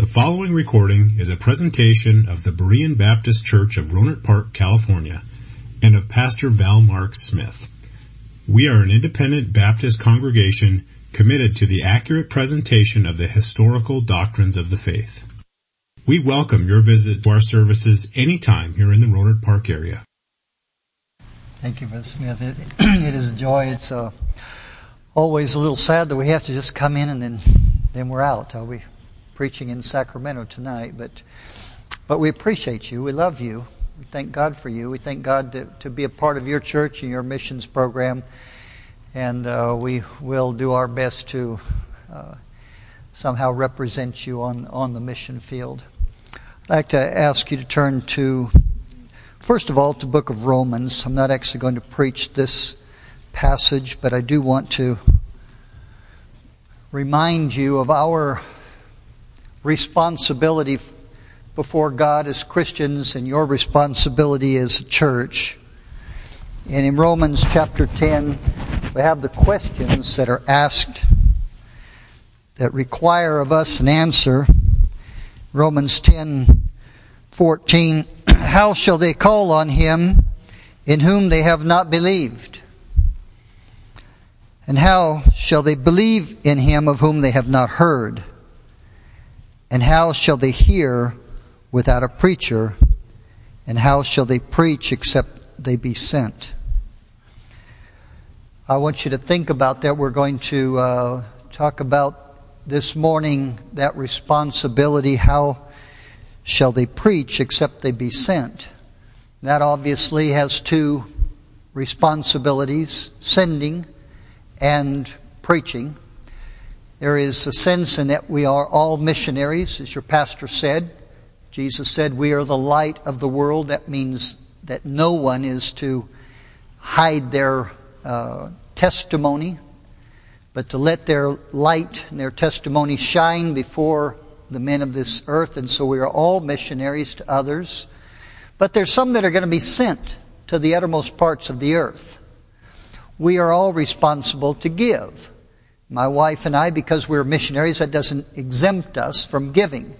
The following recording is a presentation of the Berean Baptist Church of Rohnert Park, California, and of Pastor Val Mark Smith. We are an independent Baptist congregation committed to the accurate presentation of the historical doctrines of the faith. We welcome your visit to our services anytime here in the Rohnert Park area. Thank you, Brother Smith. It, it is a joy. It's uh, always a little sad that we have to just come in and then, then we're out. I'll be preaching in Sacramento tonight, but but we appreciate you. We love you. We thank God for you. We thank God to, to be a part of your church and your missions program, and uh, we will do our best to uh, somehow represent you on on the mission field. I'd like to ask you to turn to First of all, to book of Romans. I'm not actually going to preach this passage, but I do want to remind you of our responsibility before God as Christians and your responsibility as a church. And in Romans chapter 10, we have the questions that are asked that require of us an answer. Romans 10 14 How shall they call on him in whom they have not believed? And how shall they believe in him of whom they have not heard? And how shall they hear without a preacher? And how shall they preach except they be sent? I want you to think about that. We're going to uh, talk about this morning that responsibility, how shall they preach except they be sent? That obviously has two responsibilities sending and preaching. There is a sense in that we are all missionaries, as your pastor said. Jesus said, We are the light of the world. That means that no one is to hide their uh, testimony, but to let their light and their testimony shine before the men of this earth, and so we are all missionaries to others. But there's some that are going to be sent to the uttermost parts of the earth. We are all responsible to give. My wife and I, because we're missionaries, that doesn't exempt us from giving.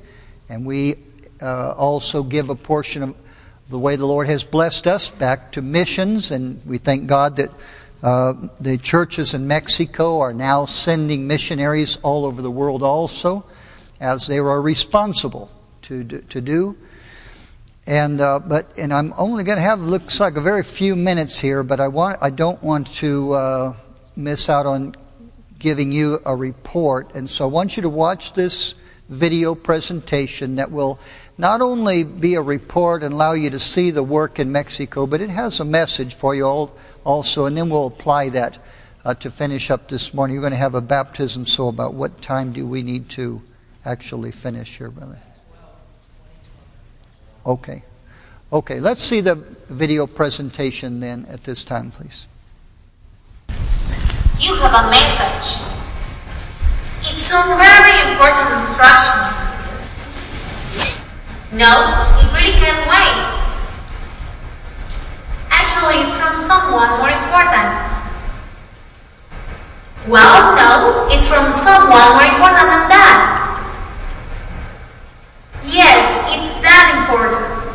And we uh, also give a portion of the way the Lord has blessed us back to missions, and we thank God that uh, the churches in Mexico are now sending missionaries all over the world also as they are responsible to to do. And uh, but and I'm only going to have looks like a very few minutes here, but I want I don't want to uh, miss out on giving you a report, and so I want you to watch this video presentation that will not only be a report and allow you to see the work in Mexico, but it has a message for you all also, and then we'll apply that uh, to finish up this morning. You're going to have a baptism, so about what time do we need to? actually finish here, brother? Okay. Okay, let's see the video presentation then at this time, please. You have a message. It's some very important instructions. No, it really can't wait. Actually, it's from someone more important. Well, no, it's from someone more important than that. Yes, it's that important.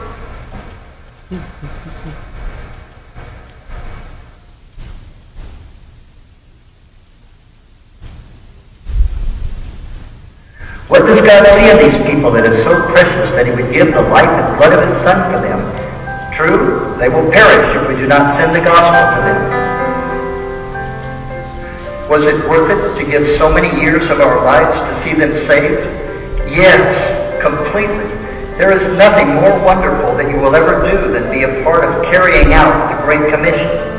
What does God see in these people that is so precious that he would give the life and blood of his son for them? True, they will perish if we do not send the gospel to them. Was it worth it to give so many years of our lives to see them saved? Yes, completely. There is nothing more wonderful that you will ever do than be a part of carrying out the Great Commission.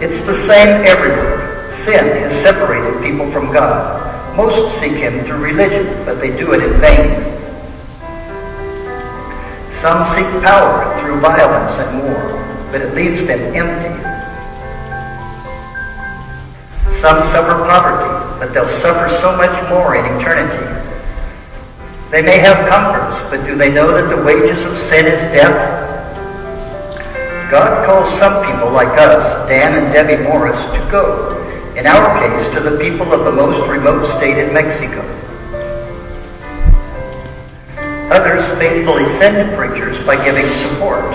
It's the same everywhere. Sin has separated people from God. Most seek Him through religion, but they do it in vain. Some seek power through violence and war, but it leaves them empty some suffer poverty, but they'll suffer so much more in eternity. They may have comforts, but do they know that the wages of sin is death? God calls some people like us, Dan and Debbie Morris, to go in our case to the people of the most remote state in Mexico. Others faithfully send preachers by giving support.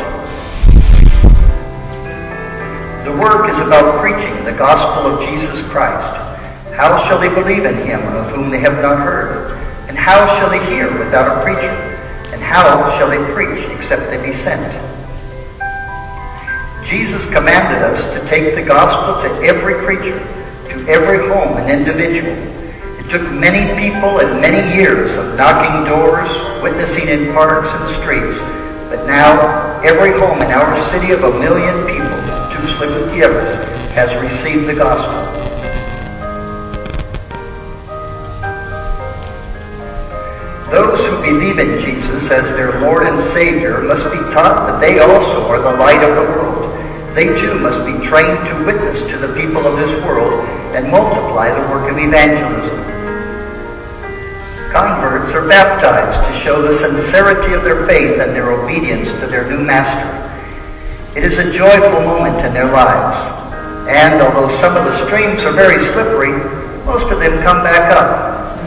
The work is about preaching the gospel of Jesus Christ. How shall they believe in him of whom they have not heard? And how shall they hear without a preacher? And how shall they preach except they be sent? Jesus commanded us to take the gospel to every creature, to every home and individual. It took many people and many years of knocking doors, witnessing in parks and streets, but now every home in our city of a million people, Tuxtla Gutierrez, has received the gospel. Those who believe in Jesus as their Lord and Savior must be taught that they also are the light of the world. They too must be trained to witness to the people of this world and multiply the work of evangelism. Converts are baptized to show the sincerity of their faith and their obedience to their new master. It is a joyful moment in their lives. And although some of the streams are very slippery, most of them come back up.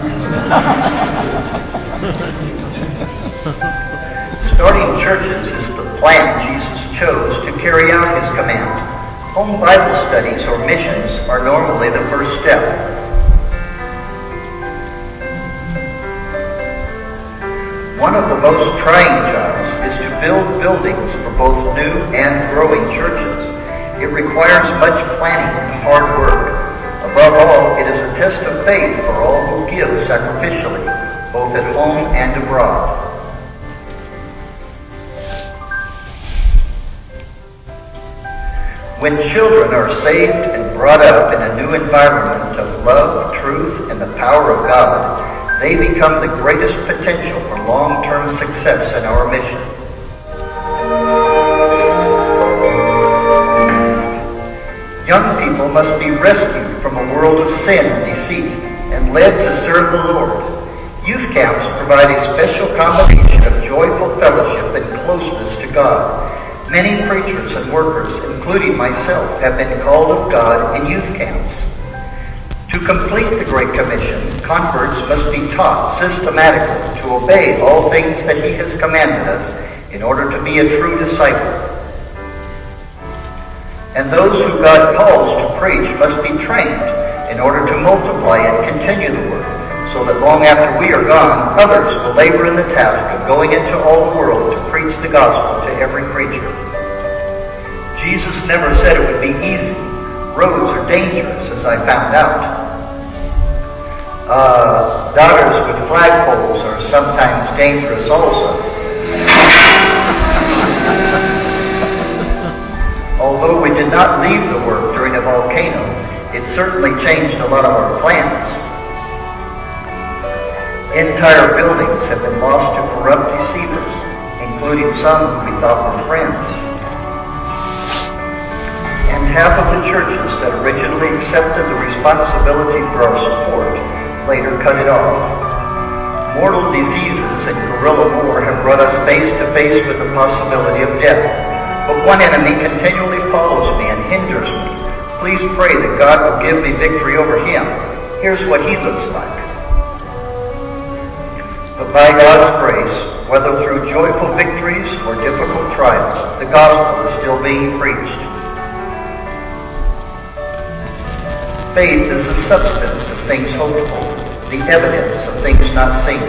Starting churches is the plan Jesus chose to carry out his command. Home Bible studies or missions are normally the first step. One of the most trying jobs is to build buildings for both new and growing churches. It requires much planning and hard work. Above all, it is a test of faith for all who give sacrificially, both at home and abroad. When children are saved and brought up in a new environment of love, truth, and the power of God, they become the greatest potential for long-term success in our mission. Young people must be rescued from a world of sin and deceit and led to serve the Lord. Youth camps provide a special combination of joyful fellowship and closeness to God. Many preachers and workers, including myself, have been called of God in youth camps. To complete the Great Commission, converts must be taught systematically to obey all things that He has commanded us in order to be a true disciple. And those who God calls to preach must be trained in order to multiply and continue the so that long after we are gone, others will labor in the task of going into all the world to preach the gospel to every creature. Jesus never said it would be easy. Roads are dangerous, as I found out. Uh, daughters with flagpoles are sometimes dangerous also. Although we did not leave the work during a volcano, it certainly changed a lot of our plans. Entire buildings have been lost to corrupt deceivers, including some who we thought were friends. And half of the churches that originally accepted the responsibility for our support later cut it off. Mortal diseases and guerrilla war have brought us face to face with the possibility of death. But one enemy continually follows me and hinders me. Please pray that God will give me victory over him. Here's what he looks like. But by God's grace, whether through joyful victories or difficult trials, the gospel is still being preached. Faith is the substance of things hoped for, the evidence of things not seen.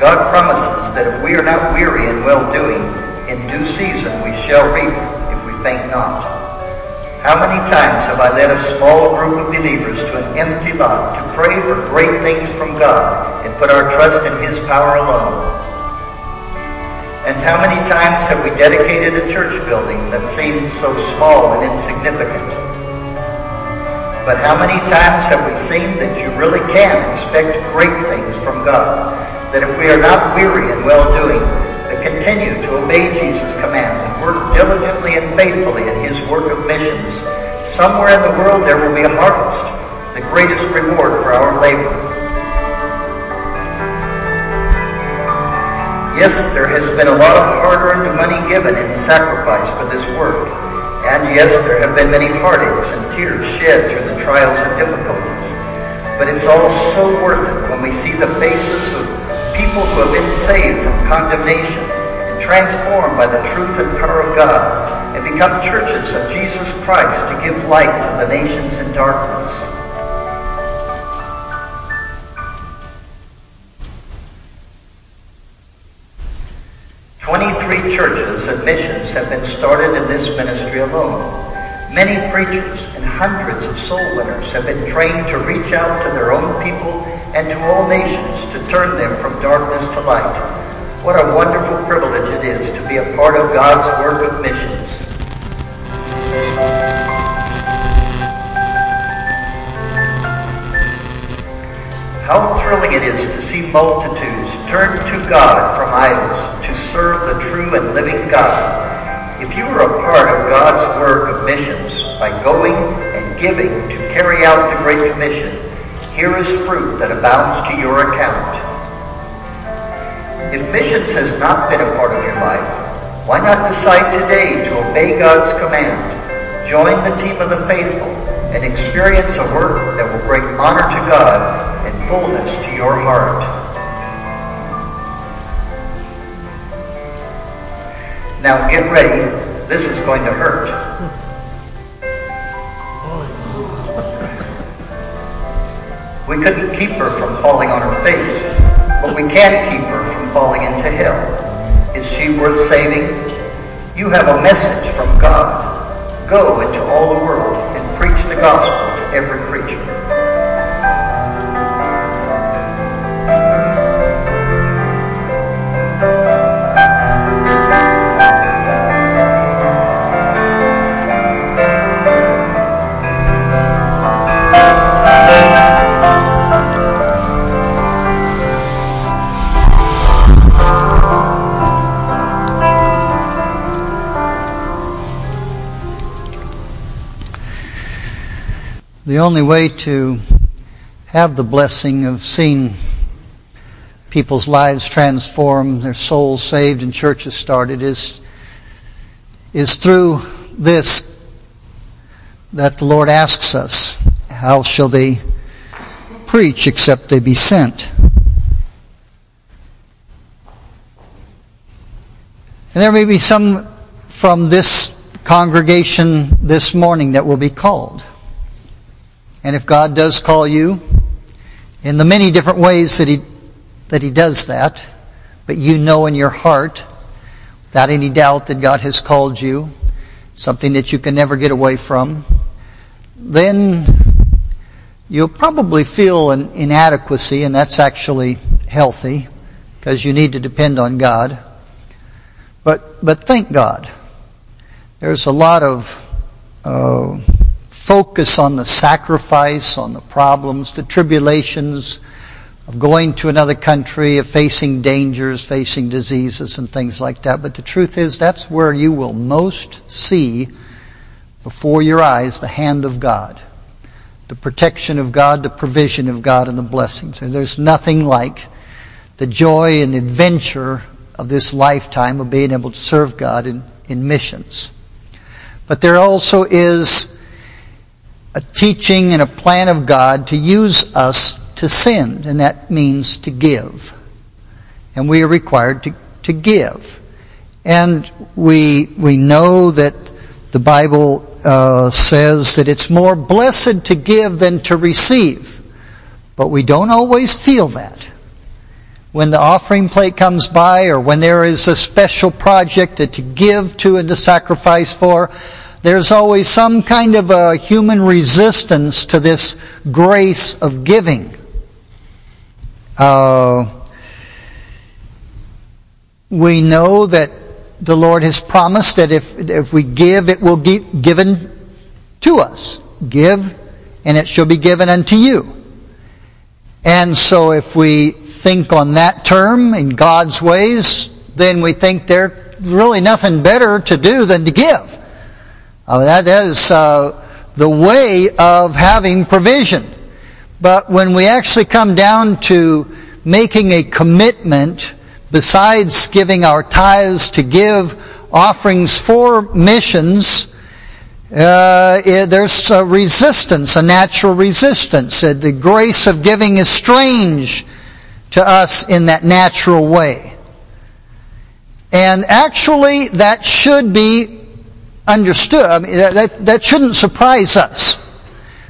God promises that if we are not weary in well-doing, in due season we shall reap if we faint not. How many times have I led a small group of believers to an empty lot to pray for great things from God and put our trust in His power alone? And how many times have we dedicated a church building that seemed so small and insignificant? But how many times have we seen that you really can expect great things from God? That if we are not weary in well-doing, continue to obey Jesus' command and work diligently and faithfully in his work of missions, somewhere in the world there will be a harvest, the greatest reward for our labor. Yes, there has been a lot of hard-earned money given in sacrifice for this work, And yes, there have been many heartaches and tears shed through the trials and difficulties. But it's all so worth it when we see the faces of people who have been saved from condemnation transformed by the truth and power of God and become churches of Jesus Christ to give light to the nations in darkness. 23 churches and missions have been started in this ministry alone. Many preachers and hundreds of soul winners have been trained to reach out to their own people and to all nations to turn them from darkness to light. What a wonderful privilege it is to be a part of God's work of missions. How thrilling it is to see multitudes turn to God from idols to serve the true and living God. If you are a part of God's work of missions by going and giving to carry out the Great Commission, here is fruit that abounds to your account. If missions has not been a part of your life, why not decide today to obey God's command, join the team of the faithful, and experience a work that will bring honor to God and fullness to your heart? Now get ready. This is going to hurt. We couldn't keep her from falling on her face, but we can keep her falling into hell. Is she worth saving? You have a message from God. Go into all the world and preach the gospel to every creature. The only way to have the blessing of seeing people's lives transformed, their souls saved, and churches started is, is through this that the Lord asks us How shall they preach except they be sent? And there may be some from this congregation this morning that will be called. And if God does call you in the many different ways that He, that he does that, but you know in your heart, without any doubt that God has called you, something that you can never get away from, then you'll probably feel an inadequacy, and that's actually healthy because you need to depend on God. But, but thank God. There's a lot of uh, focus on the sacrifice, on the problems, the tribulations of going to another country, of facing dangers, facing diseases, and things like that. But the truth is, that's where you will most see before your eyes the hand of God, the protection of God, the provision of God, and the blessings. And there's nothing like the joy and adventure of this lifetime of being able to serve God in, in missions. But there also is a teaching and a plan of God to use us to send, and that means to give. And we are required to, to give. And we, we know that the Bible uh, says that it's more blessed to give than to receive. But we don't always feel that. When the offering plate comes by, or when there is a special project that to give to and to sacrifice for, there's always some kind of a human resistance to this grace of giving. Uh, we know that the Lord has promised that if, if we give, it will be given to us. Give, and it shall be given unto you. And so if we think on that term in God's ways, then we think there's really nothing better to do than to give. Uh, that is uh, the way of having provision. But when we actually come down to making a commitment, besides giving our tithes to give offerings for missions, uh, it, there's a resistance, a natural resistance. Uh, the grace of giving is strange to us in that natural way. And actually, that should be understood. I mean, that, that, that shouldn't surprise us.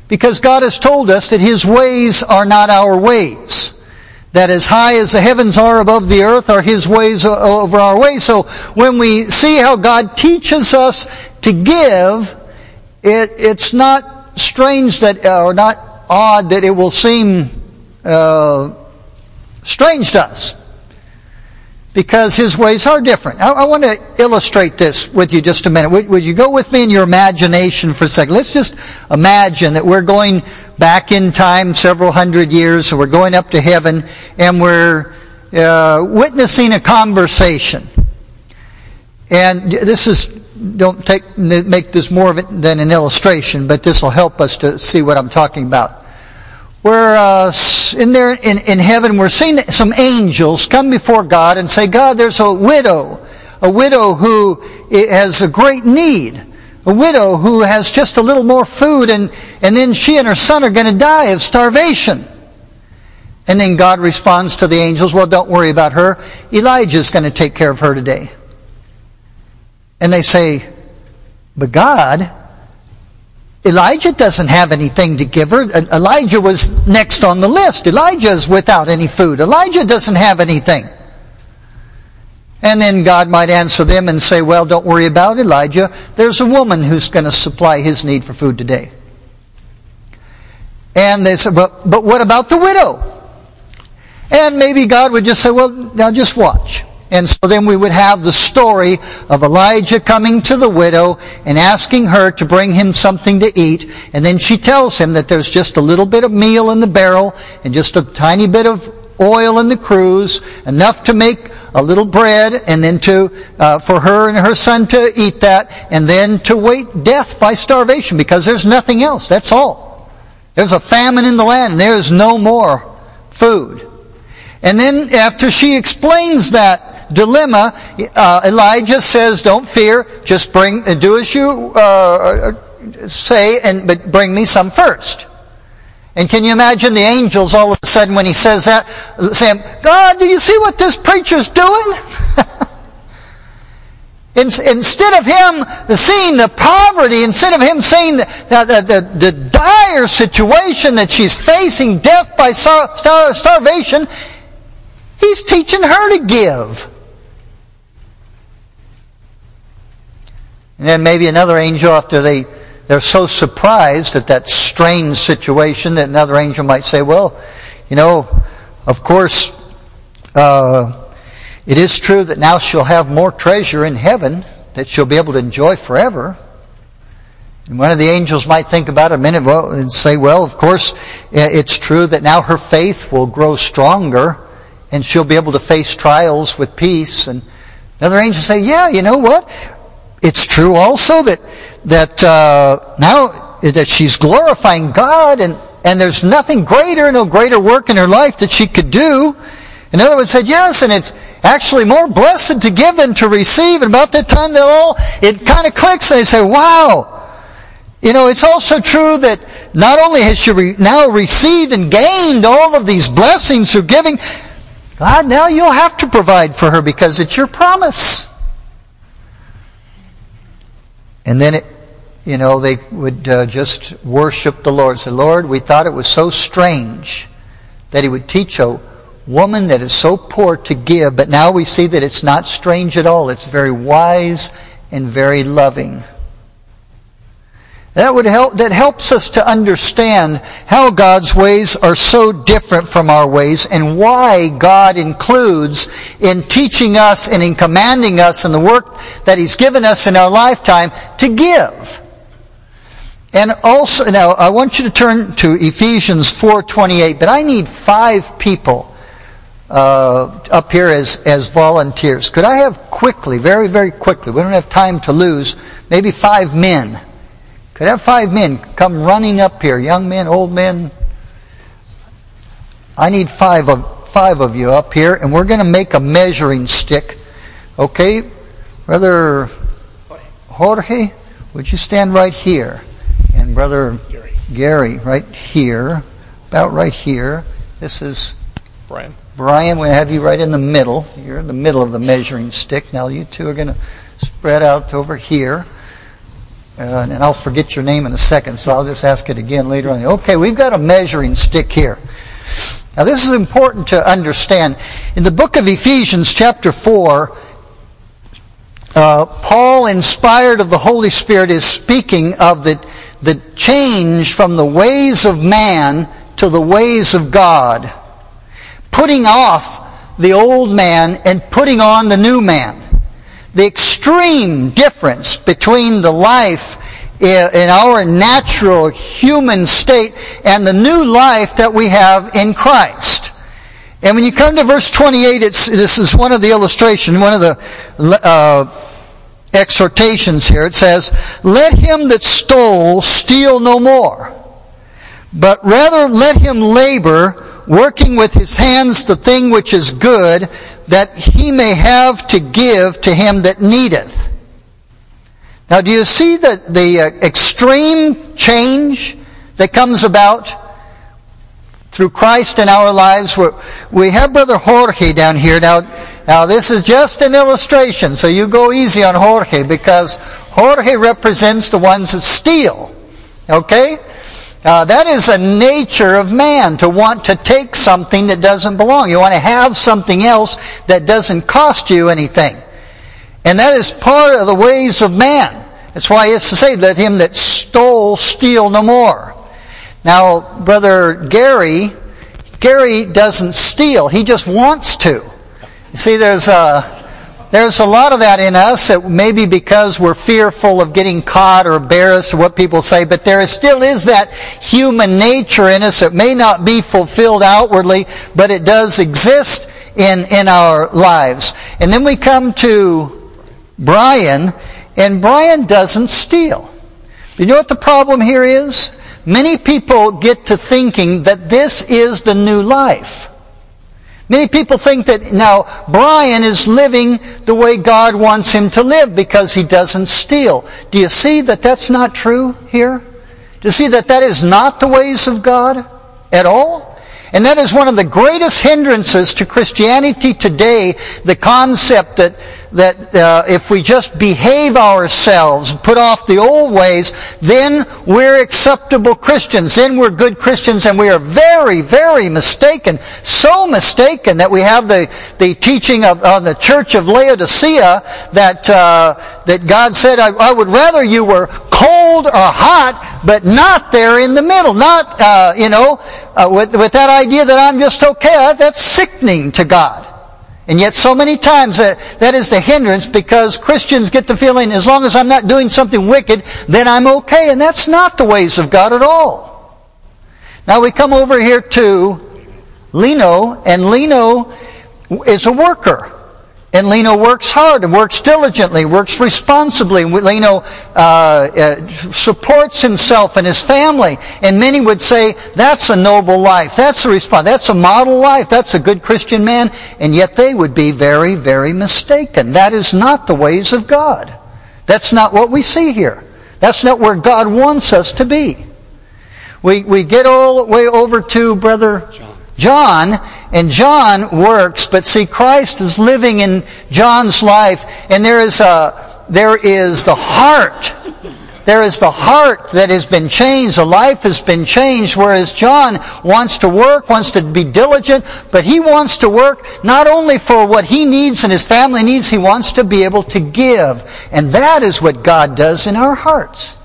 Because God has told us that His ways are not our ways. That as high as the heavens are above the earth are His ways over our ways. So when we see how God teaches us to give, it, it's not strange that, or not odd that it will seem uh, strange to us because his ways are different. I, I, want to illustrate this with you just a minute. Would, would, you go with me in your imagination for a second? Let's just imagine that we're going back in time several hundred years, so we're going up to heaven, and we're uh, witnessing a conversation. And this is, don't take, make this more of it than an illustration, but this will help us to see what I'm talking about we're uh, in there in, in heaven, we're seeing some angels come before God and say, God, there's a widow, a widow who has a great need, a widow who has just a little more food, and, and then she and her son are going to die of starvation. And then God responds to the angels, well, don't worry about her. Elijah's going to take care of her today. And they say, but God, Elijah doesn't have anything to give her. Elijah was next on the list. Elijah is without any food. Elijah doesn't have anything. And then God might answer them and say, well, don't worry about Elijah. There's a woman who's going to supply his need for food today. And they said, but, but what about the widow? And maybe God would just say, well, now just watch. And so then we would have the story of Elijah coming to the widow and asking her to bring him something to eat. And then she tells him that there's just a little bit of meal in the barrel and just a tiny bit of oil in the cruse, enough to make a little bread and then to, uh, for her and her son to eat that and then to wait death by starvation because there's nothing else. That's all. There's a famine in the land there's no more food. And then after she explains that dilemma, uh, Elijah says, "Don't fear. Just bring, uh, do as you uh, say, and but bring me some first. And can you imagine the angels all of a sudden when he says that, saying, "God, do you see what this preacher's doing?" instead of him seeing the poverty, instead of him seeing the, the, the, the dire situation that she's facing, death by starvation, he's teaching her to give. And then maybe another angel, after they, they're so surprised at that strange situation, that another angel might say, well, you know, of course, uh, it is true that now she'll have more treasure in heaven that she'll be able to enjoy forever. And one of the angels might think about it a minute well, and say, well, of course, it's true that now her faith will grow stronger and she'll be able to face trials with peace. And another angel say, yeah, you know what? It's true also that that uh, now that she's glorifying God and and there's nothing greater, no greater work in her life that she could do. In other words, said yes, and it's actually more blessed to give than to receive. And about that time, they all it kind of clicks, and they say, "Wow." You know, it's also true that not only has she re- now received and gained all of these blessings through giving, God, now you'll have to provide for her because it's your promise. And then, it, you know, they would uh, just worship the Lord. Say, Lord, we thought it was so strange that He would teach a woman that is so poor to give, but now we see that it's not strange at all. It's very wise and very loving. That would help, that helps us to understand how God's ways are so different from our ways and why God includes in teaching us and in commanding us in the work that He's given us in our lifetime to give. And also, now I want you to turn to Ephesians 4.28, but I need five people uh, up here as, as volunteers. Could I have quickly, very, very quickly, we don't have time to lose, maybe five men could have five men come running up here, young men, old men. I need five of, five of you up here, and we're going to make a measuring stick. Okay? Brother Jorge, would you stand right here? And Brother Gary, Gary right here, about right here. This is Brian. Brian, we have you right in the middle. You're in the middle of the measuring stick. Now you two are going to spread out over here. Uh, and I'll forget your name in a second, so I'll just ask it again later on. Okay, we've got a measuring stick here. Now, this is important to understand. In the book of Ephesians, chapter 4, uh, Paul, inspired of the Holy Spirit, is speaking of the, the change from the ways of man to the ways of God putting off the old man and putting on the new man. The extreme difference between the life in our natural human state and the new life that we have in Christ. And when you come to verse 28, this is one of the illustrations, one of the uh, exhortations here. It says, Let him that stole steal no more, but rather let him labor working with his hands the thing which is good, that he may have to give to him that needeth. Now, do you see the, the uh, extreme change that comes about through Christ in our lives? We're, we have Brother Jorge down here. Now, now, this is just an illustration, so you go easy on Jorge because Jorge represents the ones that steal. Okay? Uh, that is a nature of man to want to take something that doesn't belong. You want to have something else that doesn't cost you anything. And that is part of the ways of man. That's why it's to say, let him that stole steal no more. Now, Brother Gary, Gary doesn't steal. He just wants to. You see, there's a, there's a lot of that in us, that maybe because we're fearful of getting caught or embarrassed or what people say, but there still is that human nature in us that may not be fulfilled outwardly, but it does exist in, in our lives. And then we come to Brian, and Brian doesn't steal. You know what the problem here is? Many people get to thinking that this is the new life. Many people think that now Brian is living the way God wants him to live because he doesn't steal. Do you see that that's not true here? Do you see that that is not the ways of God at all? And that is one of the greatest hindrances to Christianity today, the concept that, that uh, if we just behave ourselves, put off the old ways, then we're acceptable Christians, then we're good Christians, and we are very, very mistaken. So mistaken that we have the, the teaching of uh, the church of Laodicea that, uh, that God said, I, I, would rather you were cold or hot, but not there in the middle, not, uh, you know, uh, with, with that idea that I'm just okay, that's sickening to God. And yet so many times that, that is the hindrance because Christians get the feeling as long as I'm not doing something wicked, then I'm okay. And that's not the ways of God at all. Now we come over here to Lino, and Lino is a worker. And Lino works hard and works diligently, works responsibly. Lino uh, uh, supports himself and his family. And many would say, that's a noble life. That's a response. That's a model life. That's a good Christian man. And yet they would be very, very mistaken. That is not the ways of God. That's not what we see here. That's not where God wants us to be. We, we get all the way over to Brother John. John, and John works, but see, Christ is living in John's life, and there is a, there is the heart. There is the heart that has been changed. The life has been changed, whereas John wants to work, wants to be diligent, but he wants to work not only for what he needs and his family needs, he wants to be able to give. And that is what God does in our hearts.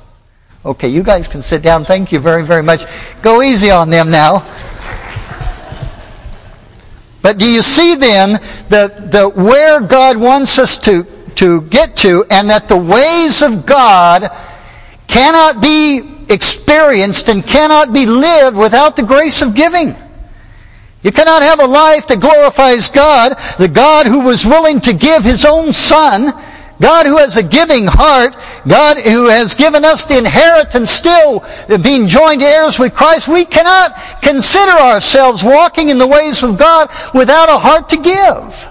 Okay, you guys can sit down. Thank you very, very much. Go easy on them now. But do you see then that the, where God wants us to, to get to and that the ways of God cannot be experienced and cannot be lived without the grace of giving? You cannot have a life that glorifies God, the God who was willing to give His own Son, God who has a giving heart, God who has given us the inheritance still being joined heirs with Christ, we cannot consider ourselves walking in the ways of God without a heart to give.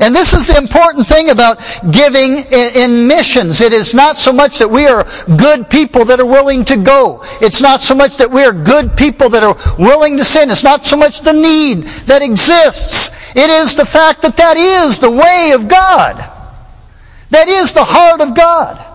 And this is the important thing about giving in missions. It is not so much that we are good people that are willing to go. It's not so much that we are good people that are willing to sin. It's not so much the need that exists. It is the fact that that is the way of God. That is the heart of God.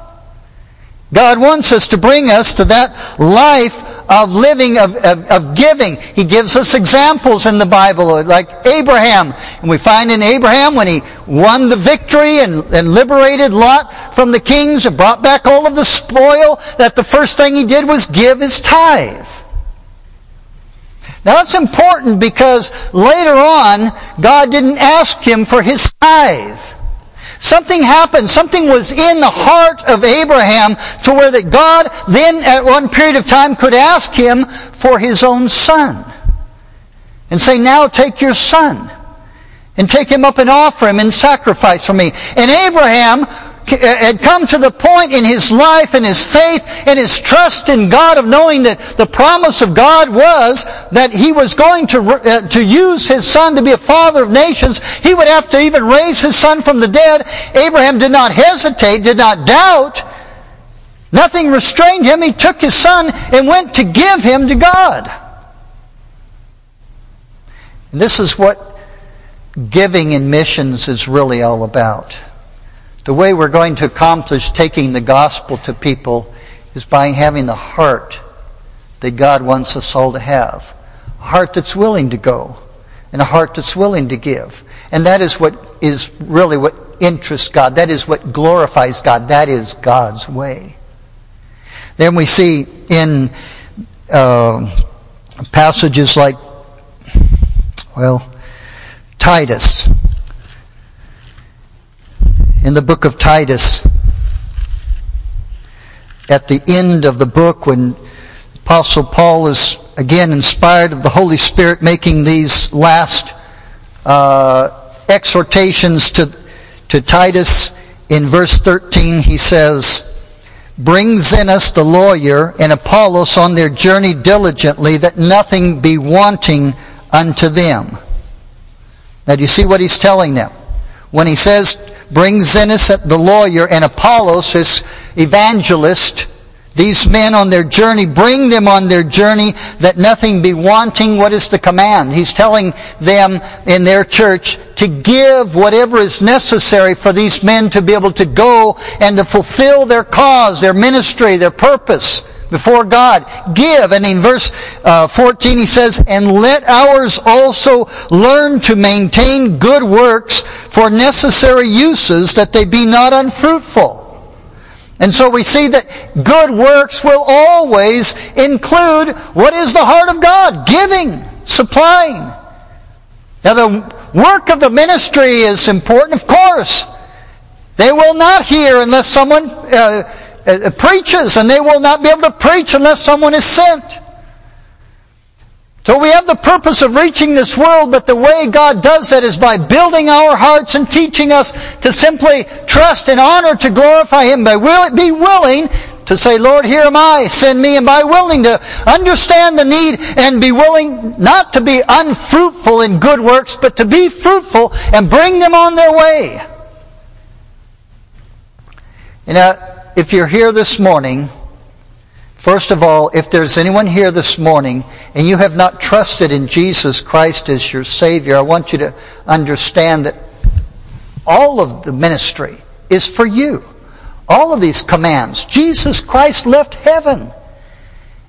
God wants us to bring us to that life of living, of, of, of, giving. He gives us examples in the Bible, like Abraham. And we find in Abraham when he won the victory and, and liberated Lot from the kings and brought back all of the spoil, that the first thing he did was give his tithe. Now that's important because later on, God didn't ask him for his tithe. Something happened. Something was in the heart of Abraham to where that God then at one period of time could ask him for his own son. And say, now take your son and take him up and offer him in sacrifice for me. And Abraham had come to the point in his life and his faith and his trust in God of knowing that the promise of God was that he was going to, uh, to use his son to be a father of nations. He would have to even raise his son from the dead. Abraham did not hesitate, did not doubt. Nothing restrained him. He took his son and went to give him to God. And this is what giving in missions is really all about. The way we're going to accomplish taking the gospel to people is by having the heart that God wants us all to have. A heart that's willing to go and a heart that's willing to give. And that is what is really what interests God. That is what glorifies God. That is God's way. Then we see in uh, passages like, well, Titus in the book of Titus, at the end of the book, when Apostle Paul is again inspired of the Holy Spirit making these last uh, exhortations to, to Titus, in verse 13, he says, Bring Zenas the lawyer and Apollos on their journey diligently, that nothing be wanting unto them. Now, do you see what he's telling them? When he says, Bring Zenas the lawyer and Apollos his evangelist, these men on their journey, bring them on their journey that nothing be wanting. What is the command? He's telling them in their church to give whatever is necessary for these men to be able to go and to fulfill their cause, their ministry, their purpose before God. Give. And in verse uh, 14 he says, And let ours also learn to maintain good works for necessary uses that they be not unfruitful. And so we see that good works will always include what is the heart of God giving, supplying. Now, the work of the ministry is important, of course. They will not hear unless someone uh, uh, preaches, and they will not be able to preach unless someone is sent. So we have the purpose of reaching this world, but the way God does that is by building our hearts and teaching us to simply trust and honor to glorify Him, by will be willing to say, Lord, here am I, send me, and by willing to understand the need and be willing not to be unfruitful in good works, but to be fruitful and bring them on their way. You if you're here this morning First of all, if there's anyone here this morning and you have not trusted in Jesus Christ as your Savior, I want you to understand that all of the ministry is for you. All of these commands. Jesus Christ left heaven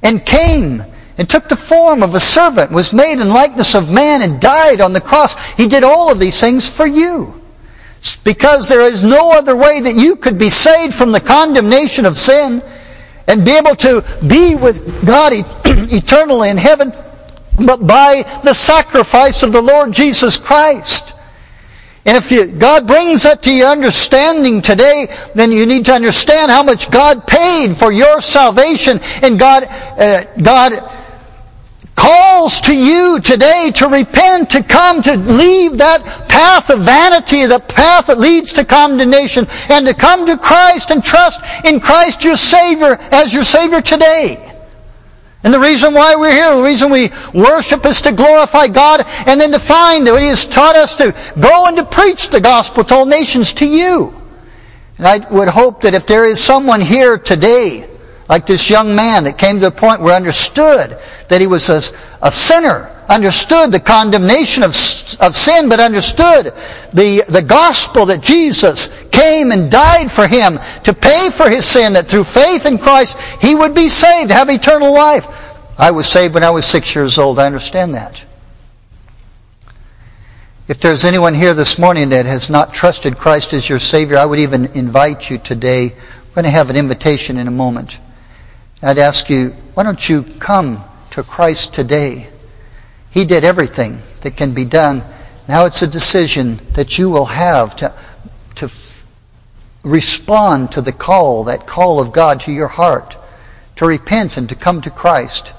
and came and took the form of a servant, was made in likeness of man and died on the cross. He did all of these things for you. Because there is no other way that you could be saved from the condemnation of sin and be able to be with God eternally in heaven, but by the sacrifice of the Lord Jesus Christ. And if you, God brings that to your understanding today, then you need to understand how much God paid for your salvation. And God, uh, God calls to you today to repent, to come, to leave that path of vanity, the path that leads to condemnation, and to come to Christ and trust in Christ your Savior as your Savior today. And the reason why we're here, the reason we worship is to glorify God and then to find that He has taught us to go and to preach the gospel to all nations to you. And I would hope that if there is someone here today, like this young man that came to a point where understood that he was a, a sinner, understood the condemnation of, of sin, but understood the, the gospel that Jesus came and died for him to pay for his sin, that through faith in Christ he would be saved, have eternal life. I was saved when I was six years old. I understand that. If there's anyone here this morning that has not trusted Christ as your Savior, I would even invite you today. We're going to have an invitation in a moment. I'd ask you, why don't you come to Christ today? He did everything that can be done. Now it's a decision that you will have to, to f- respond to the call, that call of God to your heart, to repent and to come to Christ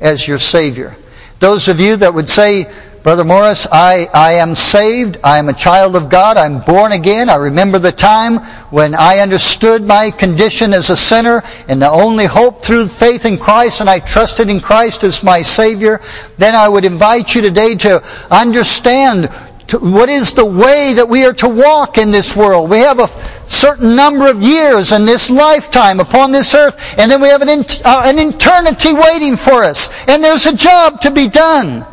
as your Savior. Those of you that would say, Brother Morris, I, I am saved. I am a child of God. I'm born again. I remember the time when I understood my condition as a sinner and the only hope through faith in Christ and I trusted in Christ as my Savior. Then I would invite you today to understand to, what is the way that we are to walk in this world. We have a certain number of years in this lifetime upon this earth and then we have an, uh, an eternity waiting for us and there's a job to be done.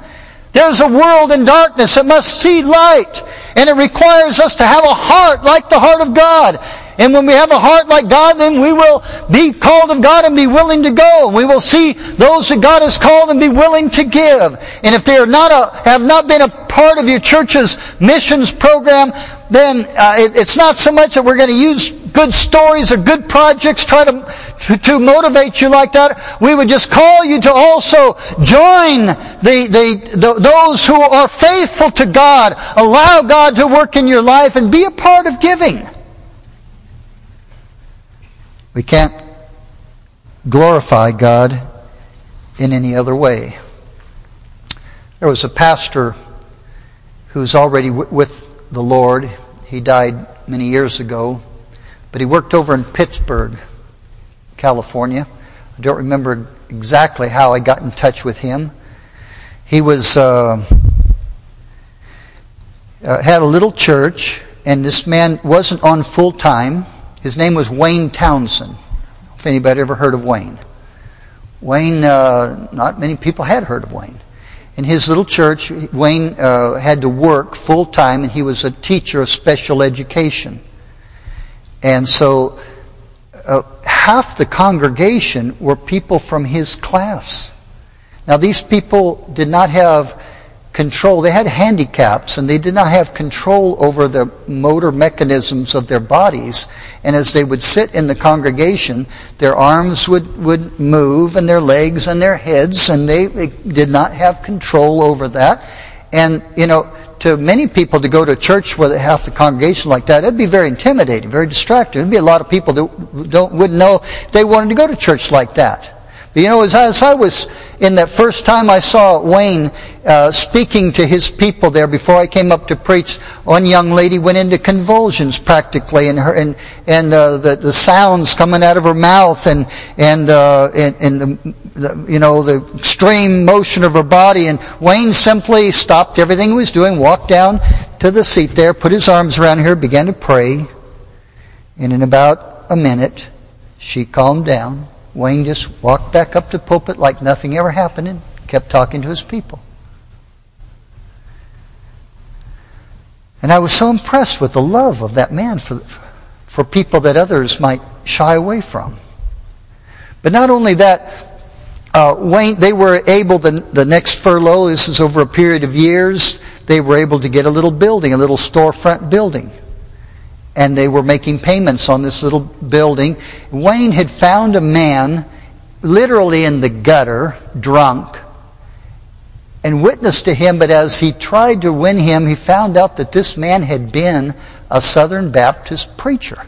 There's a world in darkness that must see light. And it requires us to have a heart like the heart of God. And when we have a heart like God, then we will be called of God and be willing to go. And we will see those that God has called and be willing to give. And if they are not a, have not been a part of your church's missions program, then uh, it, it's not so much that we're going to use good stories or good projects try to, to, to, motivate you like that. We would just call you to also join the, the, the, those who are faithful to God. Allow God to work in your life and be a part of giving. We can't glorify God in any other way. There was a pastor who's already with the Lord. He died many years ago. But he worked over in Pittsburg, California. I don't remember exactly how I got in touch with him. He was uh, uh, had a little church, and this man wasn't on full time. His name was Wayne Townsend. If anybody ever heard of Wayne, Wayne, uh, not many people had heard of Wayne. In his little church, Wayne uh, had to work full time, and he was a teacher of special education. And so uh, half the congregation were people from his class. Now, these people did not have control. They had handicaps and they did not have control over the motor mechanisms of their bodies. And as they would sit in the congregation, their arms would, would move and their legs and their heads, and they, they did not have control over that. And, you know, to many people to go to church with have the congregation like that, it'd be very intimidating, very distracting. There'd be a lot of people that don't, wouldn't know they wanted to go to church like that. But you know, as I, as I was in that first time I saw Wayne uh, speaking to his people there before I came up to preach, one young lady went into convulsions practically, and her and and uh, the the sounds coming out of her mouth, and and uh, and, and the, the, you know the extreme motion of her body. And Wayne simply stopped everything he was doing, walked down to the seat there, put his arms around her, began to pray, and in about a minute, she calmed down Wayne just walked back up to pulpit like nothing ever happened and kept talking to his people. And I was so impressed with the love of that man for, for people that others might shy away from. But not only that, uh, Wayne, they were able, the, the next furlough, this is over a period of years, they were able to get a little building, a little storefront building and they were making payments on this little building. Wayne had found a man literally in the gutter, drunk, and witnessed to him, but as he tried to win him, he found out that this man had been a Southern Baptist preacher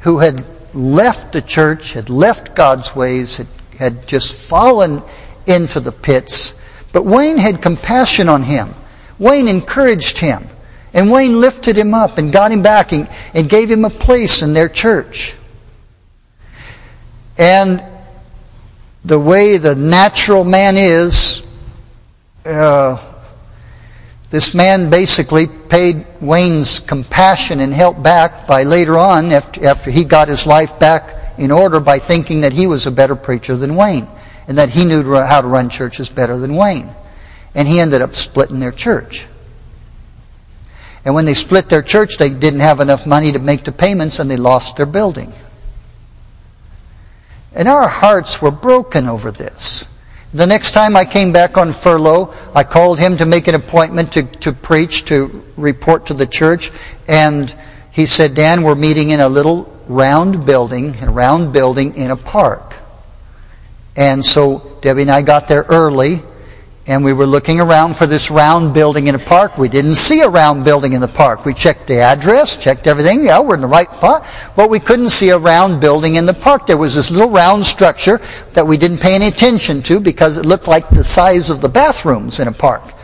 who had left the church, had left God's ways, had, had just fallen into the pits. But Wayne had compassion on him. Wayne encouraged him. And Wayne lifted him up and got him back and, and gave him a place in their church. And the way the natural man is, uh, this man basically paid Wayne's compassion and help back by later on, after, after he got his life back in order, by thinking that he was a better preacher than Wayne and that he knew how to run churches better than Wayne. And he ended up splitting their church. And when they split their church, they didn't have enough money to make the payments and they lost their building. And our hearts were broken over this. The next time I came back on furlough, I called him to make an appointment to, to preach, to report to the church. And he said, Dan, we're meeting in a little round building, a round building in a park. And so Debbie and I got there early and we were looking around for this round building in a park. We didn't see a round building in the park. We checked the address, checked everything. Yeah, we're in the right spot. But we couldn't see a round building in the park. There was this little round structure that we didn't pay any attention to because it looked like the size of the bathrooms in a park.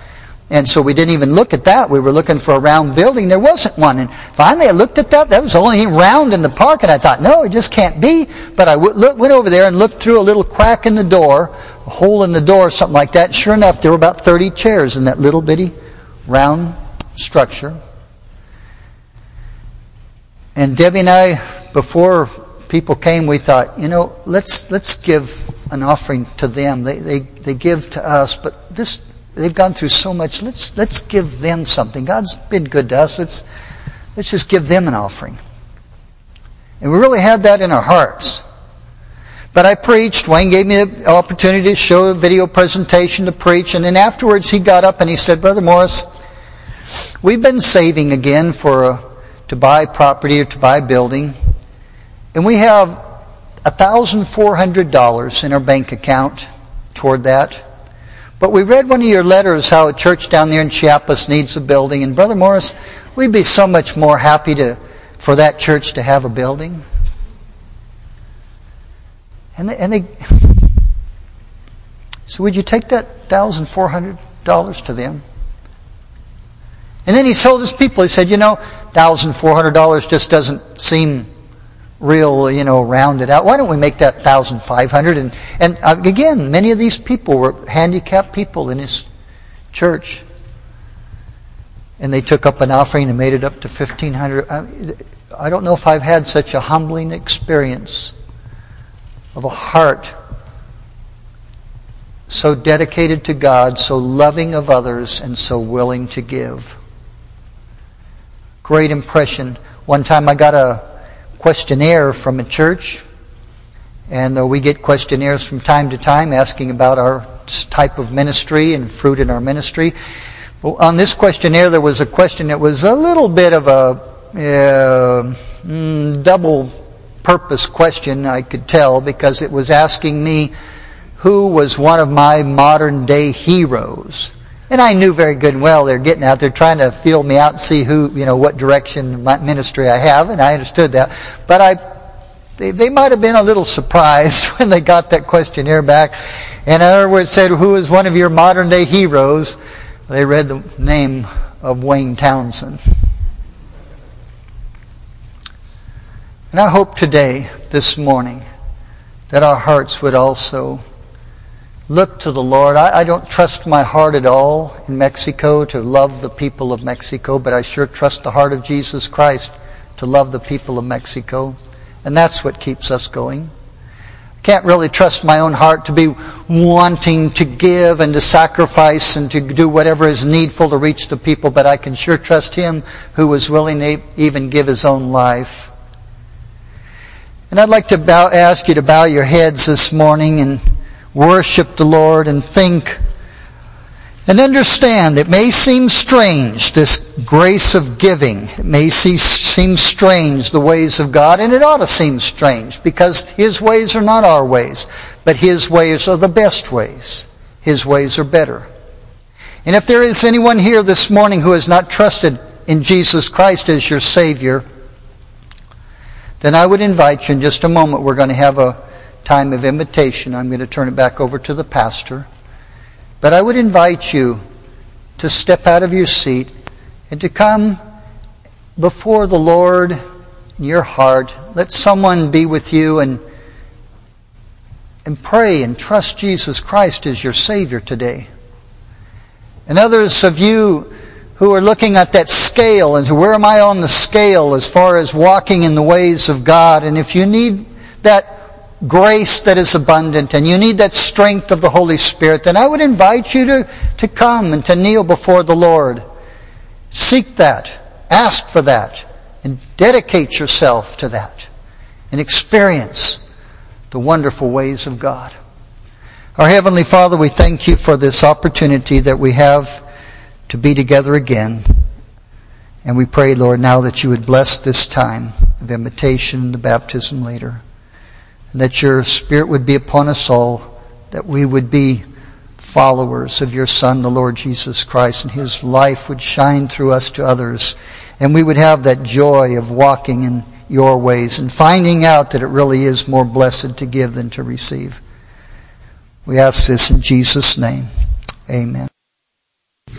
And so we didn't even look at that. We were looking for a round building. There wasn't one. And finally I looked at that. That was the only round in the park. And I thought, no, it just can't be. But I went over there and looked through a little crack in the door a hole in the door, or something like that. Sure enough, there were about 30 chairs in that little bitty round structure. And Debbie and I, before people came, we thought, you know, let's let's give an offering to them. They they, they give to us, but this they've gone through so much. Let's let's give them something. God's been good to us. Let's let's just give them an offering. And we really had that in our hearts. But I preached. Wayne gave me the opportunity to show a video presentation to preach. And then afterwards he got up and he said, Brother Morris, we've been saving again for a, to buy property or to buy a building. And we have $1,400 in our bank account toward that. But we read one of your letters how a church down there in Chiapas needs a building. And Brother Morris, we'd be so much more happy to, for that church to have a building. And they, and they so would you take that thousand four hundred dollars to them? And then he told his people, he said, you know, thousand four hundred dollars just doesn't seem real, you know, rounded out. Why don't we make that thousand five hundred? And and uh, again, many of these people were handicapped people in his church, and they took up an offering and made it up to fifteen hundred. I, I don't know if I've had such a humbling experience of a heart so dedicated to God, so loving of others, and so willing to give. Great impression. One time I got a questionnaire from a church, and uh, we get questionnaires from time to time asking about our type of ministry and fruit in our ministry. On this questionnaire, there was a question that was a little bit of a uh, mm, double purpose question, I could tell, because it was asking me who was one of my modern day heroes. And I knew very good and well they're getting out there trying to feel me out and see who, you know, what direction my ministry I have, and I understood that. But I, they, they might have been a little surprised when they got that questionnaire back. And in other words, said, who is one of your modern day heroes? They read the name of Wayne Townsend. And I hope today, this morning, that our hearts would also look to the Lord. I, I, don't trust my heart at all in Mexico to love the people of Mexico, but I sure trust the heart of Jesus Christ to love the people of Mexico. And that's what keeps us going. I can't really trust my own heart to be wanting to give and to sacrifice and to do whatever is needful to reach the people, but I can sure trust Him who was willing to even give His own life and I'd like to bow, ask you to bow your heads this morning and worship the Lord and think and understand it may seem strange, this grace of giving. It may see, seem strange, the ways of God, and it ought to seem strange because His ways are not our ways, but His ways are the best ways. His ways are better. And if there is anyone here this morning who has not trusted in Jesus Christ as your Savior, then I would invite you in just a moment. We're going to have a time of invitation. I'm going to turn it back over to the pastor. But I would invite you to step out of your seat and to come before the Lord in your heart. Let someone be with you and and pray and trust Jesus Christ as your Savior today. And others of you who are looking at that scale and say, where am I on the scale as far as walking in the ways of God? And if you need that grace that is abundant and you need that strength of the Holy Spirit, then I would invite you to, to come and to kneel before the Lord. Seek that. Ask for that. And dedicate yourself to that. And experience the wonderful ways of God. Our Heavenly Father, we thank you for this opportunity that we have to be together again. And we pray, Lord, now that you would bless this time of invitation, and the baptism later, and that your Spirit would be upon us all, that we would be followers of your Son, the Lord Jesus Christ, and his life would shine through us to others, and we would have that joy of walking in your ways and finding out that it really is more blessed to give than to receive. We ask this in Jesus' name. Amen.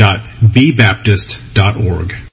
www.bbaptist.org.